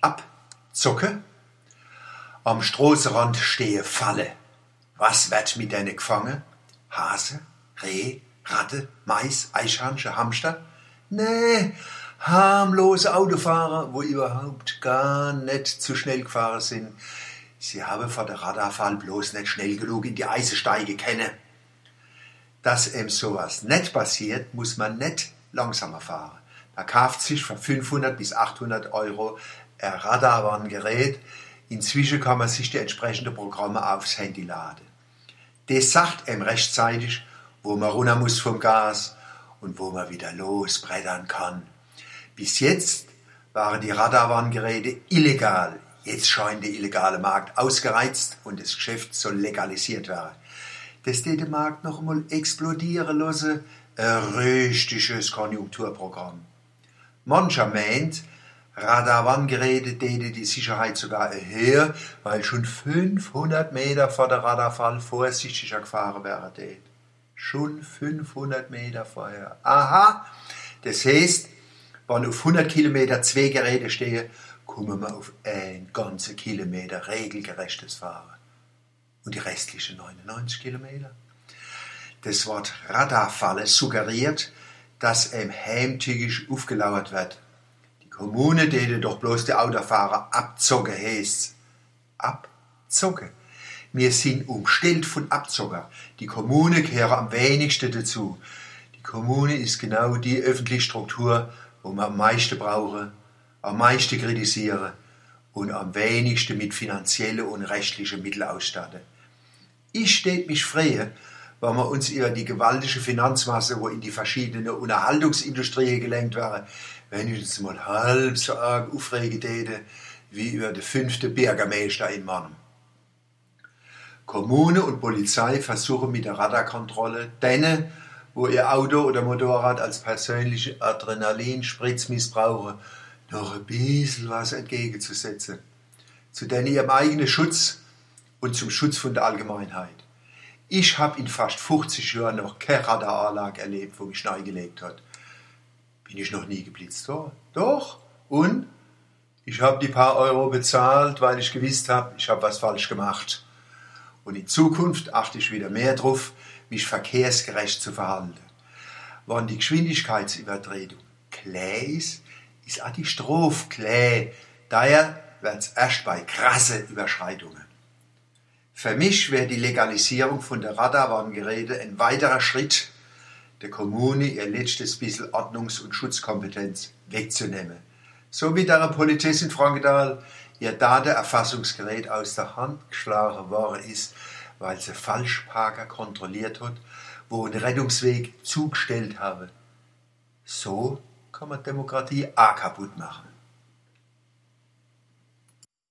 Abzocke. Am Straßenrand stehe Falle. Was wird mit denen gefangen? Hase, Reh, Ratte, Mais, Eichhörnchen, Hamster? Nee, harmlose Autofahrer, wo überhaupt gar nicht zu schnell gefahren sind. Sie haben vor der Radarfall bloß nicht schnell genug in die Eisesteige kennen. Dass ihm sowas nicht passiert, muss man nicht langsamer fahren. Da kauft sich für 500 bis 800 Euro ein Radarwarngerät. Inzwischen kann man sich die entsprechenden Programme aufs Handy laden. Das sagt ihm rechtzeitig, wo man runter muss vom Gas und wo man wieder losbrettern kann. Bis jetzt waren die Radarwarngeräte illegal. Jetzt scheint der illegale Markt ausgereizt und das Geschäft soll legalisiert werden. Das den Markt noch einmal explodieren lassen. Ein richtiges Konjunkturprogramm. Mancher meint, Radarwarngeräte täte die Sicherheit sogar erhöhen, weil schon 500 Meter vor der Radarfall vorsichtiger gefahren wäre. Schon 500 Meter vorher. Aha, das heißt, wenn auf 100 Kilometer zwei Geräte stehen, kommen wir auf einen ganzen Kilometer regelgerechtes Fahren. Und die restlichen 99 Kilometer? Das Wort Radarfalle suggeriert, dass einem heimtückisch aufgelauert wird. Die Kommune täte doch bloß die Autofahrer abzocken heißt. Abzocken? Wir sind umstellt von Abzocker. Die Kommune gehört am wenigsten dazu. Die Kommune ist genau die öffentliche Struktur, wo wir am meisten brauchen, am meisten kritisieren und am wenigsten mit finanziellen und rechtlichen Mitteln ausstatten. Ich steht mich freue, wenn wir uns über die gewaltige Finanzmasse, wo in die verschiedenen Unterhaltungsindustrien gelenkt waren, wenn ich uns mal halb so arg aufregen täte, wie über den fünften Bürgermeister in Mannheim. Kommune und Polizei versuchen mit der Radarkontrolle, denen, wo ihr Auto oder Motorrad als persönliche Adrenalinspritz missbrauchen, noch ein bisschen was entgegenzusetzen. Zu denen ihrem eigenen Schutz und zum Schutz von der Allgemeinheit. Ich habe in fast 50 Jahren noch keine Radaranlage erlebt, wo mich Schnee gelegt hat. Bin ich noch nie geblitzt worden? Doch. Und? Ich habe die paar Euro bezahlt, weil ich gewusst habe, ich habe was falsch gemacht. Und in Zukunft achte ich wieder mehr darauf, mich verkehrsgerecht zu verhalten. Wenn die Geschwindigkeitsübertretung klar ist, ist auch die Strophe klar. Daher wird es erst bei krasse Überschreitungen. Für mich wäre die Legalisierung von der Radarwarngeräte ein weiterer Schritt, der Kommune ihr letztes bisschen Ordnungs- und Schutzkompetenz wegzunehmen. So wie der Polizist in Frankenthal ihr Datenerfassungsgerät aus der Hand geschlagen worden ist, weil sie Falschparker kontrolliert hat, wo einen Rettungsweg zugestellt habe. So kann man Demokratie auch kaputt machen.